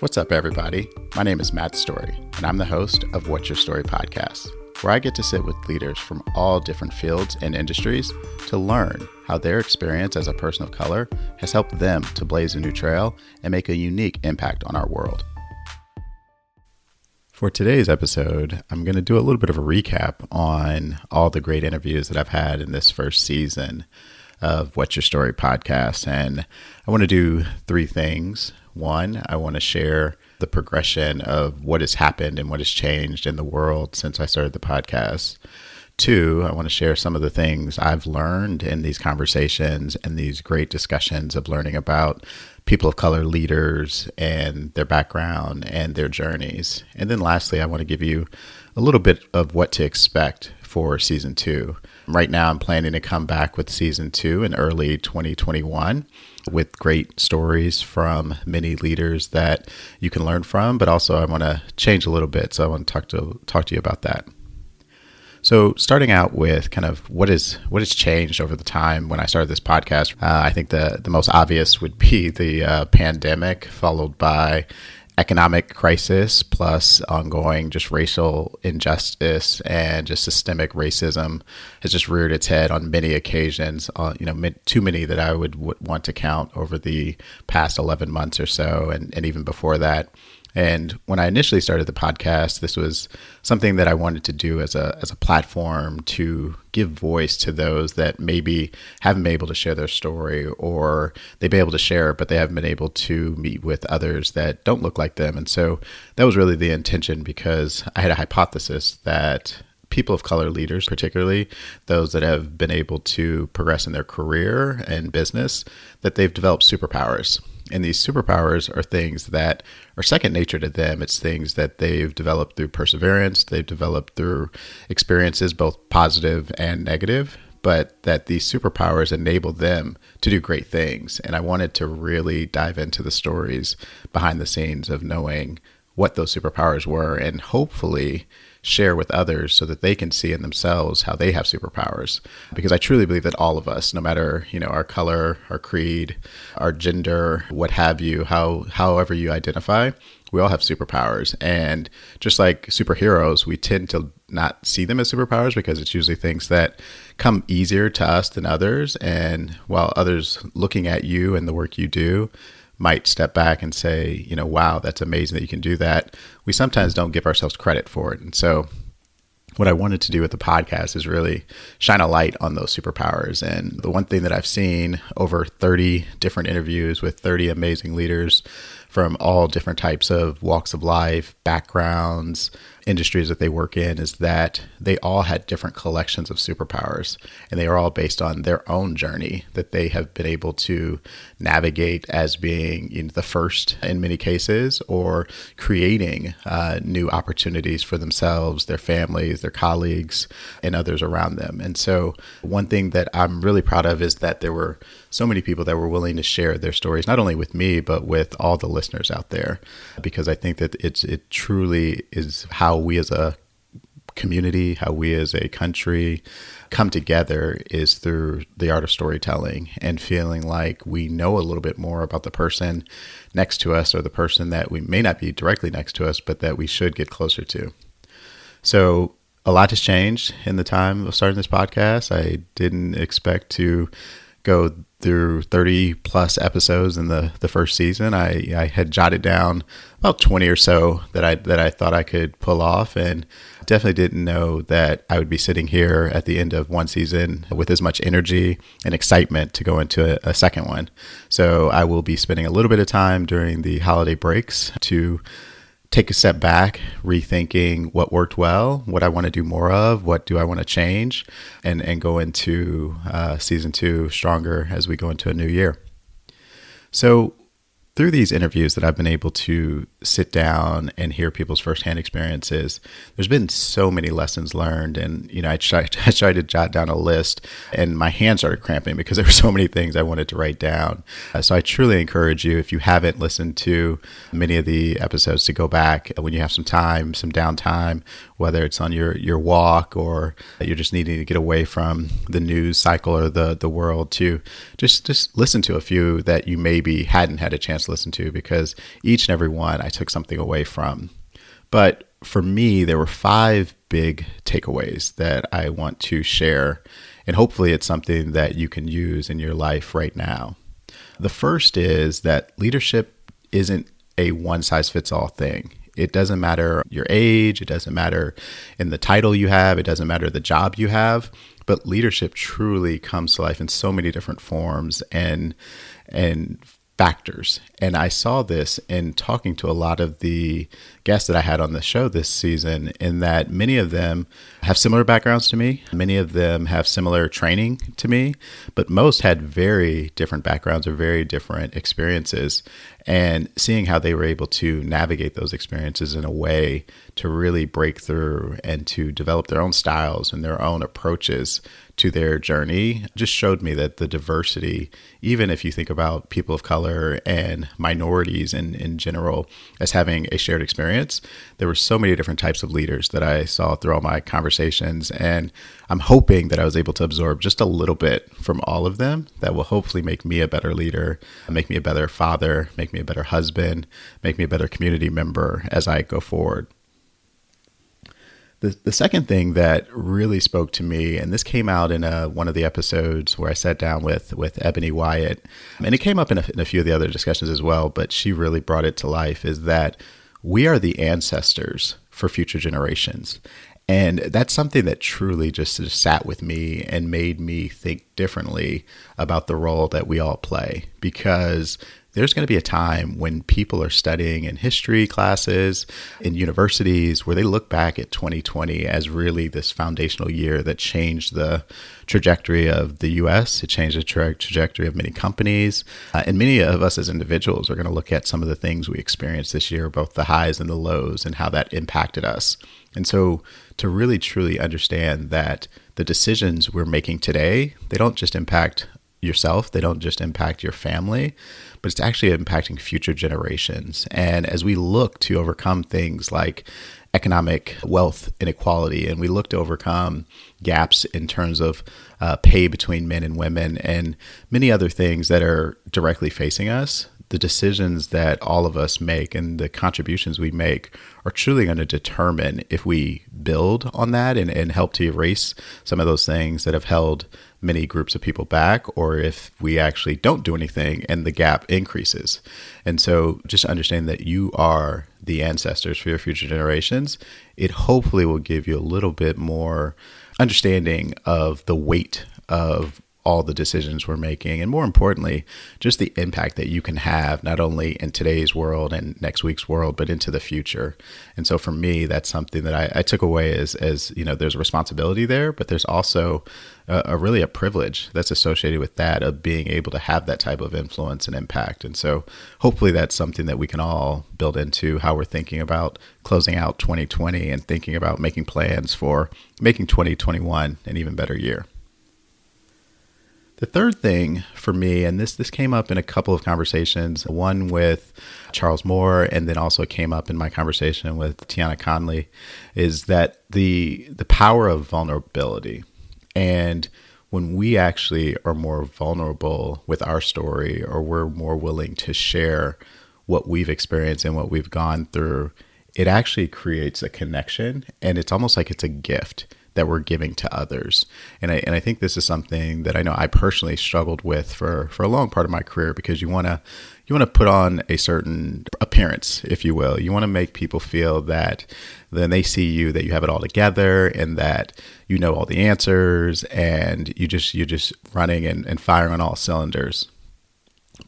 What's up, everybody? My name is Matt Story, and I'm the host of What's Your Story podcast, where I get to sit with leaders from all different fields and industries to learn how their experience as a person of color has helped them to blaze a new trail and make a unique impact on our world. For today's episode, I'm going to do a little bit of a recap on all the great interviews that I've had in this first season of What's Your Story podcast. And I want to do three things. One, I want to share the progression of what has happened and what has changed in the world since I started the podcast. Two, I want to share some of the things I've learned in these conversations and these great discussions of learning about people of color leaders and their background and their journeys. And then lastly, I want to give you a little bit of what to expect for season two. Right now, I'm planning to come back with season two in early 2021 with great stories from many leaders that you can learn from. But also, I want to change a little bit, so I want to talk to talk to you about that. So, starting out with kind of what is what has changed over the time when I started this podcast, uh, I think the the most obvious would be the uh, pandemic, followed by economic crisis plus ongoing just racial injustice and just systemic racism has just reared its head on many occasions uh, you know too many that i would, would want to count over the past 11 months or so and, and even before that and when I initially started the podcast, this was something that I wanted to do as a as a platform to give voice to those that maybe haven't been able to share their story or they've been able to share but they haven't been able to meet with others that don't look like them. And so that was really the intention because I had a hypothesis that people of color leaders, particularly those that have been able to progress in their career and business, that they've developed superpowers and these superpowers are things that are second nature to them. It's things that they've developed through perseverance, they've developed through experiences, both positive and negative, but that these superpowers enable them to do great things. And I wanted to really dive into the stories behind the scenes of knowing what those superpowers were and hopefully share with others so that they can see in themselves how they have superpowers. Because i truly believe that all of us no matter you know our color our creed our gender what have you how however you identify we all have superpowers. And just like superheroes we tend to not see them as superpowers because it's usually things that come easier to us than others. And while others looking at you and the work you do might step back and say, you know, wow, that's amazing that you can do that. We sometimes don't give ourselves credit for it. And so, what I wanted to do with the podcast is really shine a light on those superpowers. And the one thing that I've seen over 30 different interviews with 30 amazing leaders from all different types of walks of life, backgrounds, industries that they work in is that they all had different collections of superpowers and they are all based on their own journey that they have been able to navigate as being you know, the first in many cases or creating uh, new opportunities for themselves, their families, their colleagues, and others around them. And so, one thing that I'm really proud of is that there were so many people that were willing to share their stories, not only with me, but with all the listeners out there, because I think that it's it truly is how we as a community, how we as a country come together is through the art of storytelling and feeling like we know a little bit more about the person next to us or the person that we may not be directly next to us, but that we should get closer to. So, a lot has changed in the time of starting this podcast. I didn't expect to go through 30 plus episodes in the, the first season. I, I had jotted down about 20 or so that I that I thought I could pull off and definitely didn't know that I would be sitting here at the end of one season with as much energy and excitement to go into a, a second one. So I will be spending a little bit of time during the holiday breaks to take a step back, rethinking what worked well, what I want to do more of, what do I want to change, and and go into uh, season two stronger as we go into a new year. So through these interviews that I've been able to sit down and hear people's firsthand experiences, there's been so many lessons learned. And, you know, I tried, I tried to jot down a list and my hands started cramping because there were so many things I wanted to write down. Uh, so I truly encourage you, if you haven't listened to many of the episodes, to go back when you have some time, some downtime, whether it's on your, your walk or you're just needing to get away from the news cycle or the, the world to just, just listen to a few that you maybe hadn't had a chance listened to because each and every one I took something away from. But for me, there were five big takeaways that I want to share. And hopefully, it's something that you can use in your life right now. The first is that leadership isn't a one size fits all thing. It doesn't matter your age, it doesn't matter in the title you have, it doesn't matter the job you have, but leadership truly comes to life in so many different forms and and factors. And I saw this in talking to a lot of the guests that I had on the show this season, in that many of them have similar backgrounds to me. Many of them have similar training to me, but most had very different backgrounds or very different experiences. And seeing how they were able to navigate those experiences in a way to really break through and to develop their own styles and their own approaches to their journey just showed me that the diversity, even if you think about people of color and minorities in, in general as having a shared experience, there were so many different types of leaders that I saw through all my conversations. And I'm hoping that I was able to absorb just a little bit from all of them that will hopefully make me a better leader, make me a better father, make me a better husband, make me a better community member as I go forward. The, the second thing that really spoke to me, and this came out in a, one of the episodes where I sat down with with Ebony Wyatt, and it came up in a, in a few of the other discussions as well, but she really brought it to life, is that we are the ancestors for future generations. And that's something that truly just sat with me and made me think differently about the role that we all play. Because there's going to be a time when people are studying in history classes in universities where they look back at 2020 as really this foundational year that changed the trajectory of the US. It changed the tra- trajectory of many companies. Uh, and many of us as individuals are going to look at some of the things we experienced this year, both the highs and the lows, and how that impacted us. And so to really truly understand that the decisions we're making today, they don't just impact yourself, they don't just impact your family, but it's actually impacting future generations. And as we look to overcome things like economic wealth inequality and we look to overcome gaps in terms of uh, pay between men and women and many other things that are directly facing us, the decisions that all of us make and the contributions we make are truly going to determine if we build on that and, and help to erase some of those things that have held many groups of people back or if we actually don't do anything and the gap increases. And so just understand that you are the ancestors for your future generations. It hopefully will give you a little bit more understanding of the weight of all the decisions we're making, and more importantly, just the impact that you can have not only in today's world and next week's world, but into the future. And so for me, that's something that I, I took away as as you know, there's a responsibility there, but there's also a, a, really a privilege that's associated with that of being able to have that type of influence and impact. And so hopefully that's something that we can all build into how we're thinking about closing out 2020 and thinking about making plans for making 2021 an even better year. The third thing for me, and this this came up in a couple of conversations, one with Charles Moore, and then also came up in my conversation with Tiana Conley, is that the the power of vulnerability, and when we actually are more vulnerable with our story, or we're more willing to share what we've experienced and what we've gone through, it actually creates a connection, and it's almost like it's a gift that we're giving to others. And I, and I think this is something that I know I personally struggled with for, for a long part of my career because you want to you want to put on a certain appearance, if you will. You want to make people feel that then they see you that you have it all together and that you know all the answers and you just you're just running and, and firing on all cylinders.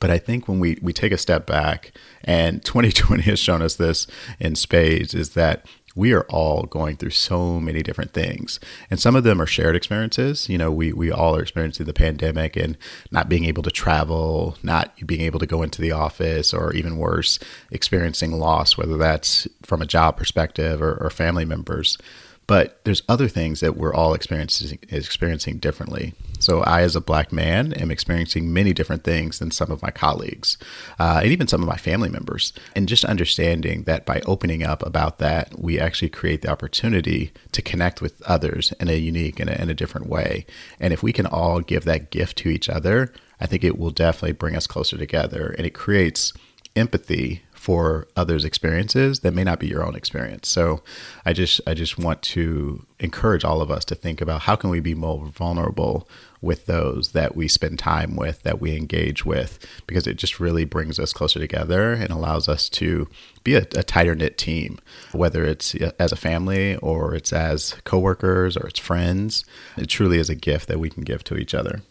But I think when we, we take a step back, and 2020 has shown us this in spades, is that we are all going through so many different things. And some of them are shared experiences. You know we, we all are experiencing the pandemic and not being able to travel not being able to go into the office or even worse experiencing loss whether that's from a job perspective or, or family members but there's other things that we're all experiencing experiencing differently. So I, as a black man, am experiencing many different things than some of my colleagues, uh, and even some of my family members. And just understanding that by opening up about that, we actually create the opportunity to connect with others in a unique and in a different way. And if we can all give that gift to each other, I think it will definitely bring us closer together, and it creates empathy for others' experiences that may not be your own experience. So I just I just want to encourage all of us to think about how can we be more vulnerable with those that we spend time with, that we engage with, because it just really brings us closer together and allows us to be a, a tighter knit team, whether it's as a family or it's as coworkers or it's friends. It truly is a gift that we can give to each other.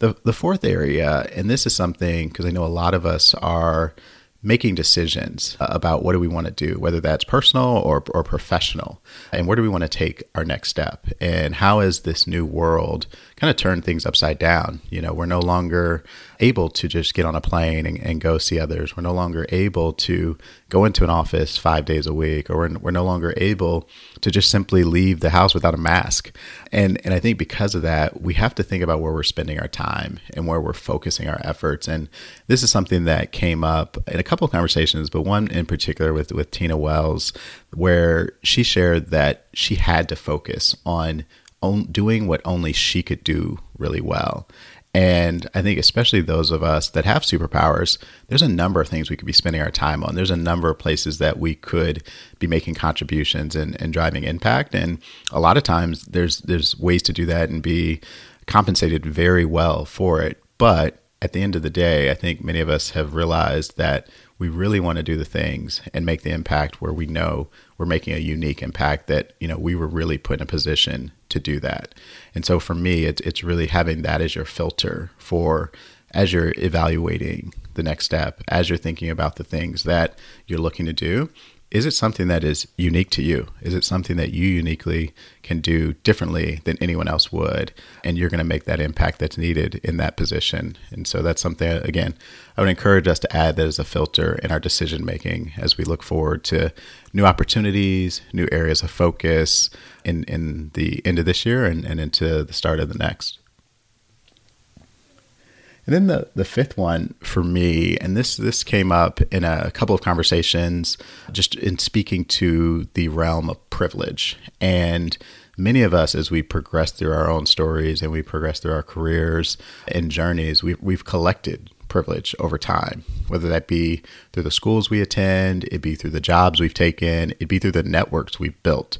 The, the fourth area, and this is something because I know a lot of us are making decisions uh, about what do we want to do, whether that's personal or, or professional, and where do we want to take our next step, and how is this new world kind of turned things upside down? You know, we're no longer able to just get on a plane and, and go see others. We're no longer able to go into an office five days a week, or we're, we're no longer able to just simply leave the house without a mask. And, and I think because of that, we have to think about where we're spending our time and where we're focusing our efforts. And this is something that came up in a couple of conversations, but one in particular with, with Tina Wells, where she shared that she had to focus on doing what only she could do really well. And I think, especially those of us that have superpowers, there's a number of things we could be spending our time on. There's a number of places that we could be making contributions and, and driving impact. And a lot of times, there's there's ways to do that and be compensated very well for it. But at the end of the day, I think many of us have realized that we really want to do the things and make the impact where we know we're making a unique impact that you know we were really put in a position to do that. And so for me it's, it's really having that as your filter for as you're evaluating the next step as you're thinking about the things that you're looking to do is it something that is unique to you? Is it something that you uniquely can do differently than anyone else would? And you're going to make that impact that's needed in that position. And so that's something, again, I would encourage us to add that as a filter in our decision making as we look forward to new opportunities, new areas of focus in, in the end of this year and, and into the start of the next. And then the, the fifth one for me, and this this came up in a couple of conversations, just in speaking to the realm of privilege. And many of us, as we progress through our own stories and we progress through our careers and journeys, we've, we've collected privilege over time, whether that be through the schools we attend, it be through the jobs we've taken, it be through the networks we've built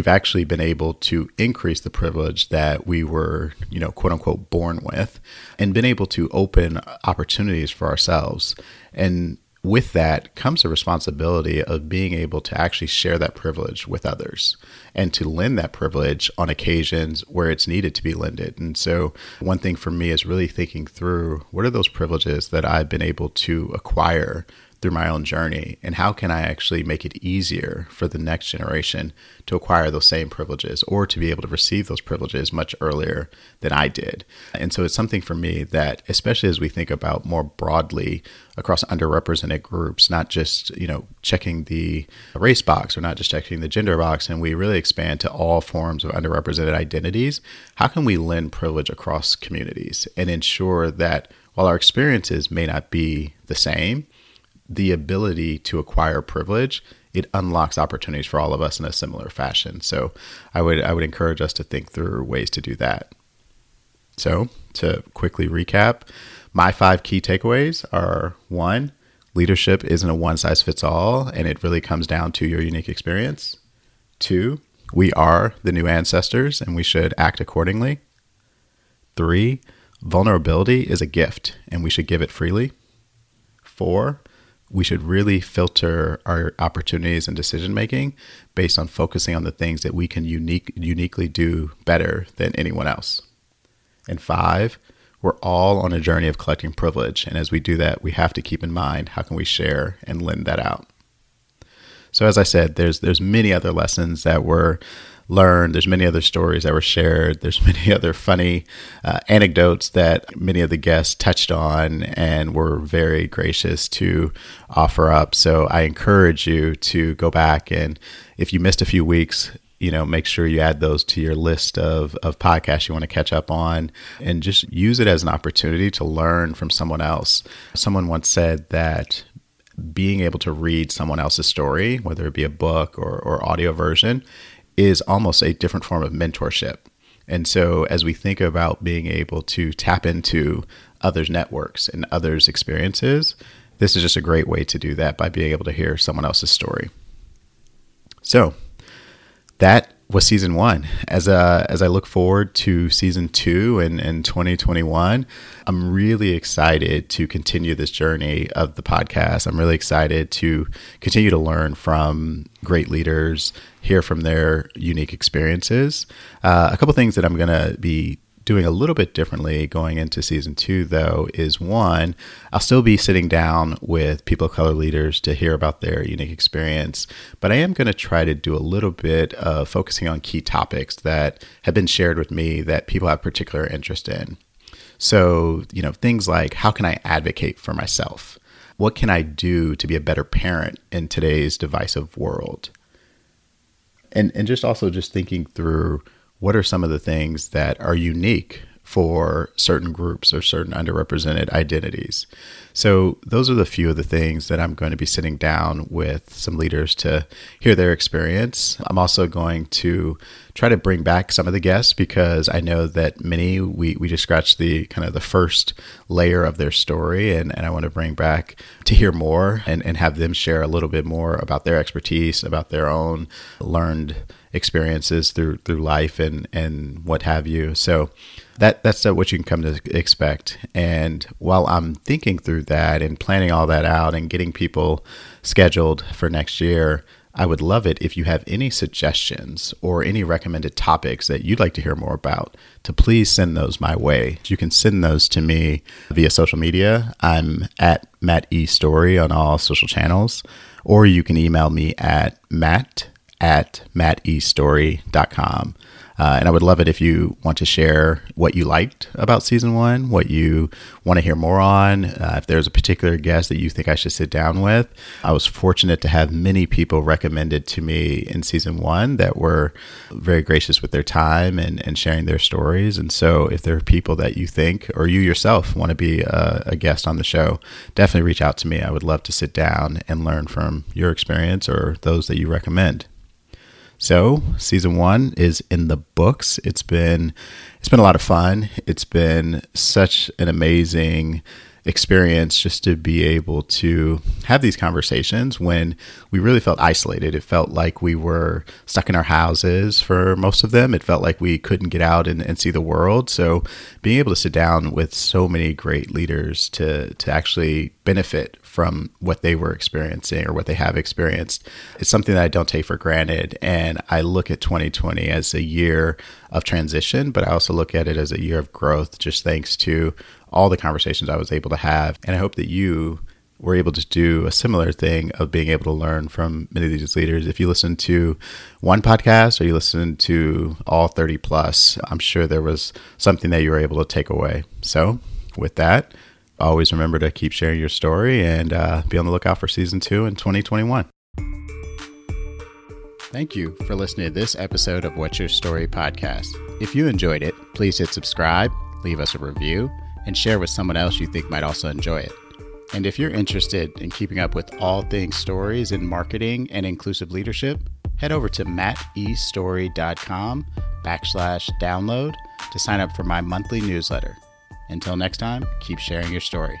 we've actually been able to increase the privilege that we were, you know, quote unquote, born with, and been able to open opportunities for ourselves. And with that comes the responsibility of being able to actually share that privilege with others and to lend that privilege on occasions where it's needed to be lended. And so, one thing for me is really thinking through what are those privileges that I've been able to acquire through my own journey and how can I actually make it easier for the next generation to acquire those same privileges or to be able to receive those privileges much earlier than I did. And so it's something for me that especially as we think about more broadly across underrepresented groups, not just, you know, checking the race box or not just checking the gender box and we really expand to all forms of underrepresented identities, how can we lend privilege across communities and ensure that while our experiences may not be the same, the ability to acquire privilege, it unlocks opportunities for all of us in a similar fashion. So I would I would encourage us to think through ways to do that. So to quickly recap, my five key takeaways are one, leadership isn't a one size fits all, and it really comes down to your unique experience. Two, we are the new ancestors and we should act accordingly. Three, vulnerability is a gift and we should give it freely. Four, we should really filter our opportunities and decision making based on focusing on the things that we can unique, uniquely do better than anyone else. And five, we're all on a journey of collecting privilege. And as we do that, we have to keep in mind how can we share and lend that out. So as I said, there's there's many other lessons that were learned. There's many other stories that were shared. There's many other funny uh, anecdotes that many of the guests touched on and were very gracious to offer up. So I encourage you to go back and if you missed a few weeks, you know, make sure you add those to your list of, of podcasts you want to catch up on and just use it as an opportunity to learn from someone else. Someone once said that being able to read someone else's story, whether it be a book or, or audio version, is almost a different form of mentorship. And so, as we think about being able to tap into others' networks and others' experiences, this is just a great way to do that by being able to hear someone else's story. So that was season one. As uh, as I look forward to season two and in 2021, I'm really excited to continue this journey of the podcast. I'm really excited to continue to learn from great leaders, hear from their unique experiences. Uh, a couple things that I'm going to be doing a little bit differently going into season two, though, is one, I'll still be sitting down with people of color leaders to hear about their unique experience, but I am going to try to do a little bit of focusing on key topics that have been shared with me that people have particular interest in. So, you know, things like how can I advocate for myself? What can I do to be a better parent in today's divisive world? And and just also just thinking through what are some of the things that are unique for certain groups or certain underrepresented identities. So, those are the few of the things that I'm going to be sitting down with some leaders to hear their experience. I'm also going to try to bring back some of the guests because I know that many we, we just scratched the kind of the first layer of their story, and, and I want to bring back to hear more and, and have them share a little bit more about their expertise, about their own learned experiences through through life and and what have you. So that that's what you can come to expect. And while I'm thinking through that and planning all that out and getting people scheduled for next year, I would love it if you have any suggestions or any recommended topics that you'd like to hear more about to please send those my way. You can send those to me via social media. I'm at Matt E Story on all social channels, or you can email me at matt at mattestory.com. Uh, and I would love it if you want to share what you liked about season one, what you want to hear more on. Uh, if there's a particular guest that you think I should sit down with, I was fortunate to have many people recommended to me in season one that were very gracious with their time and, and sharing their stories. And so, if there are people that you think or you yourself want to be a, a guest on the show, definitely reach out to me. I would love to sit down and learn from your experience or those that you recommend. So season one is in the books. It's been it's been a lot of fun. It's been such an amazing experience just to be able to have these conversations when we really felt isolated. It felt like we were stuck in our houses for most of them. It felt like we couldn't get out and, and see the world. So being able to sit down with so many great leaders to to actually benefit from what they were experiencing or what they have experienced It's something that I don't take for granted. And I look at 2020 as a year of transition, but I also look at it as a year of growth, just thanks to all the conversations I was able to have. And I hope that you were able to do a similar thing of being able to learn from many of these leaders. If you listen to one podcast or you listen to all 30 plus, I'm sure there was something that you were able to take away. So, with that, always remember to keep sharing your story and uh, be on the lookout for season two in 2021. Thank you for listening to this episode of What's Your Story podcast. If you enjoyed it, please hit subscribe, leave us a review, and share with someone else you think might also enjoy it. And if you're interested in keeping up with all things stories in marketing and inclusive leadership, head over to mattestory.com backslash download to sign up for my monthly newsletter. Until next time, keep sharing your story.